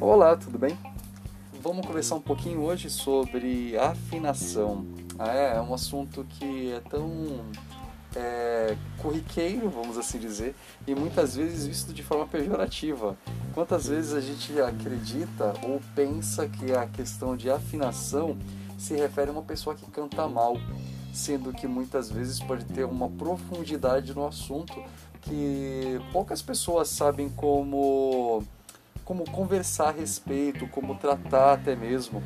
Olá, tudo bem? Vamos conversar um pouquinho hoje sobre afinação. Ah, é, é um assunto que é tão é, corriqueiro, vamos assim dizer, e muitas vezes visto de forma pejorativa. Quantas vezes a gente acredita ou pensa que a questão de afinação se refere a uma pessoa que canta mal, sendo que muitas vezes pode ter uma profundidade no assunto que poucas pessoas sabem como como conversar a respeito, como tratar até mesmo,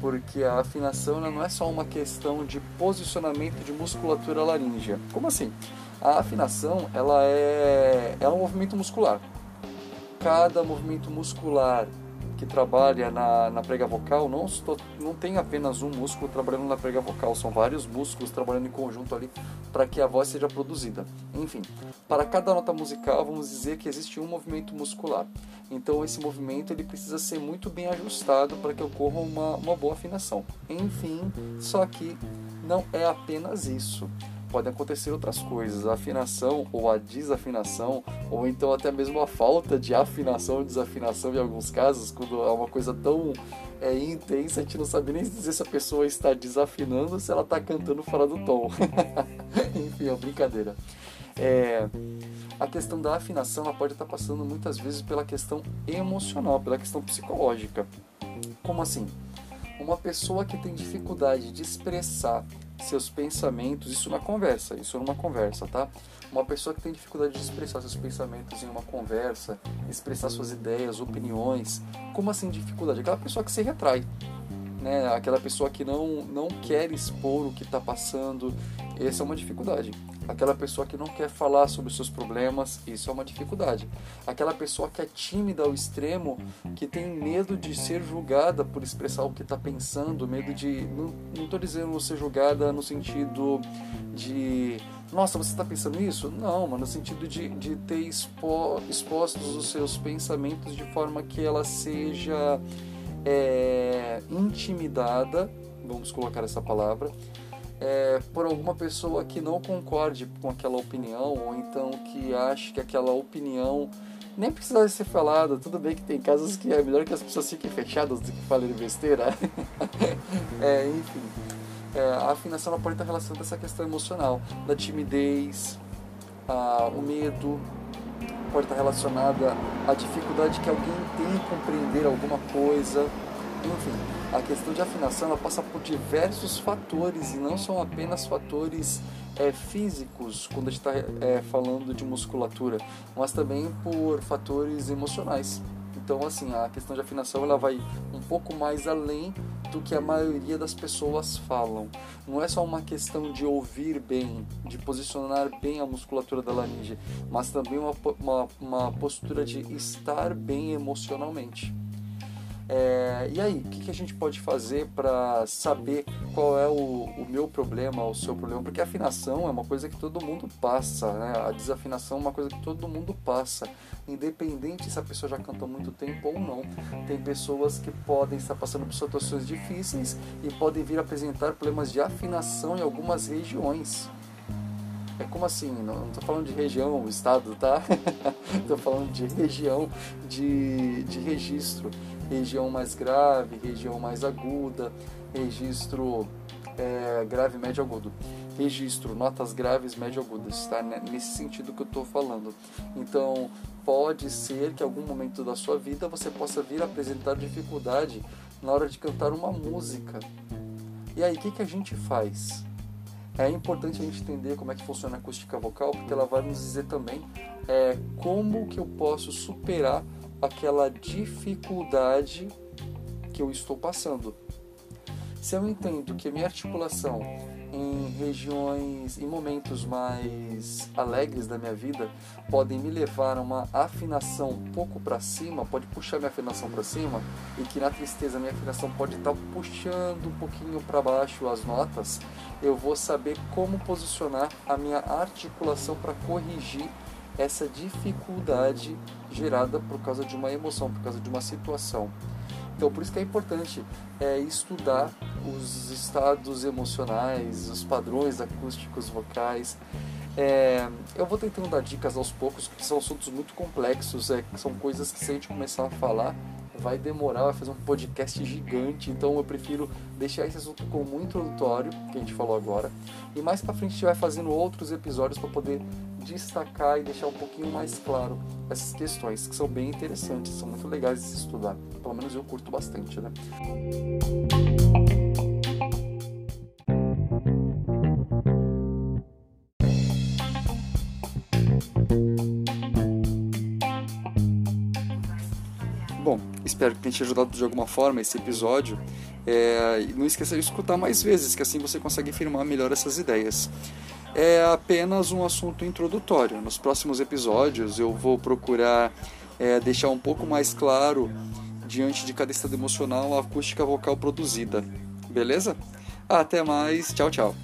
porque a afinação não é só uma questão de posicionamento de musculatura laríngea. Como assim? A afinação ela é, é um movimento muscular. Cada movimento muscular que trabalha na, na prega vocal não, não tem apenas um músculo trabalhando na prega vocal, são vários músculos trabalhando em conjunto ali para que a voz seja produzida. Enfim, para cada nota musical, vamos dizer que existe um movimento muscular. Então, esse movimento ele precisa ser muito bem ajustado para que ocorra uma, uma boa afinação. Enfim, só que não é apenas isso podem acontecer outras coisas, a afinação ou a desafinação, ou então até mesmo a falta de afinação ou desafinação em alguns casos, quando é uma coisa tão é, intensa, a gente não sabe nem dizer se a pessoa está desafinando ou se ela está cantando fora do tom. Enfim, é uma brincadeira. É, a questão da afinação ela pode estar passando muitas vezes pela questão emocional, pela questão psicológica. Como assim? Uma pessoa que tem dificuldade de expressar seus pensamentos, isso na conversa, isso numa conversa, tá? Uma pessoa que tem dificuldade de expressar seus pensamentos em uma conversa, expressar suas ideias, opiniões, como assim dificuldade? Aquela pessoa que se retrai, né? Aquela pessoa que não, não quer expor o que está passando, essa é uma dificuldade. Aquela pessoa que não quer falar sobre os seus problemas, isso é uma dificuldade. Aquela pessoa que é tímida ao extremo, que tem medo de ser julgada por expressar o que está pensando, medo de. Não estou dizendo ser julgada no sentido de. Nossa, você está pensando isso? Não, mas no sentido de, de ter expo, expostos os seus pensamentos de forma que ela seja é, intimidada, vamos colocar essa palavra, é, por alguma pessoa que não concorde com aquela opinião ou então que ache que aquela opinião nem precisa ser falada. Tudo bem que tem casos que é melhor que as pessoas fiquem fechadas do que falem besteira. é, enfim, é, a afinação pode estar relacionada a essa questão emocional, da timidez, a, o medo, pode estar relacionada à dificuldade que alguém tem em compreender alguma coisa enfim, a questão de afinação ela passa por diversos fatores e não são apenas fatores é, físicos quando a gente está é, falando de musculatura, mas também por fatores emocionais. Então, assim, a questão de afinação ela vai um pouco mais além do que a maioria das pessoas falam. Não é só uma questão de ouvir bem, de posicionar bem a musculatura da laringe, mas também uma, uma, uma postura de estar bem emocionalmente. É, e aí, o que, que, a gente pode fazer para saber qual é o, o, meu problema, o seu problema? Porque afinação é uma coisa que todo mundo passa, né? a desafinação é uma coisa que todo mundo passa, independente se a pessoa já canta há muito tempo ou não. Tem pessoas que podem estar passando por situações difíceis e podem vir apresentar problemas de afinação em algumas regiões. É como assim? Não estou falando de região, estado, tá? Estou falando de região de, de registro região mais grave, região mais aguda, registro é, grave, médio, agudo. Registro, notas graves, médio, agudas, tá? Nesse sentido que eu estou falando. Então, pode ser que algum momento da sua vida você possa vir apresentar dificuldade na hora de cantar uma música. E aí, o que, que a gente faz? É importante a gente entender como é que funciona a acústica vocal, porque ela vai nos dizer também é, como que eu posso superar aquela dificuldade que eu estou passando. Se eu entendo que a minha articulação em regiões, em momentos mais alegres da minha vida, podem me levar a uma afinação um pouco para cima, pode puxar minha afinação para cima, e que na tristeza minha afinação pode estar tá puxando um pouquinho para baixo as notas, eu vou saber como posicionar a minha articulação para corrigir essa dificuldade gerada por causa de uma emoção, por causa de uma situação. Então, por isso que é importante é, estudar os estados emocionais, os padrões acústicos vocais, É, eu vou tentando dar dicas aos poucos, porque são assuntos muito complexos, é, são coisas que se a gente começar a falar, vai demorar, vai fazer um podcast gigante, então eu prefiro deixar esse assunto como introdutório, que a gente falou agora, e mais para frente a gente vai fazendo outros episódios para poder destacar e deixar um pouquinho mais claro essas questões, que são bem interessantes, são muito legais de se estudar, pelo menos eu curto bastante, né? Bom, espero que tenha te ajudado de alguma forma esse episódio. É, não esqueça de escutar mais vezes, que assim você consegue firmar melhor essas ideias. É apenas um assunto introdutório. Nos próximos episódios eu vou procurar é, deixar um pouco mais claro, diante de cada estado emocional, a acústica vocal produzida. Beleza? Até mais. Tchau, tchau.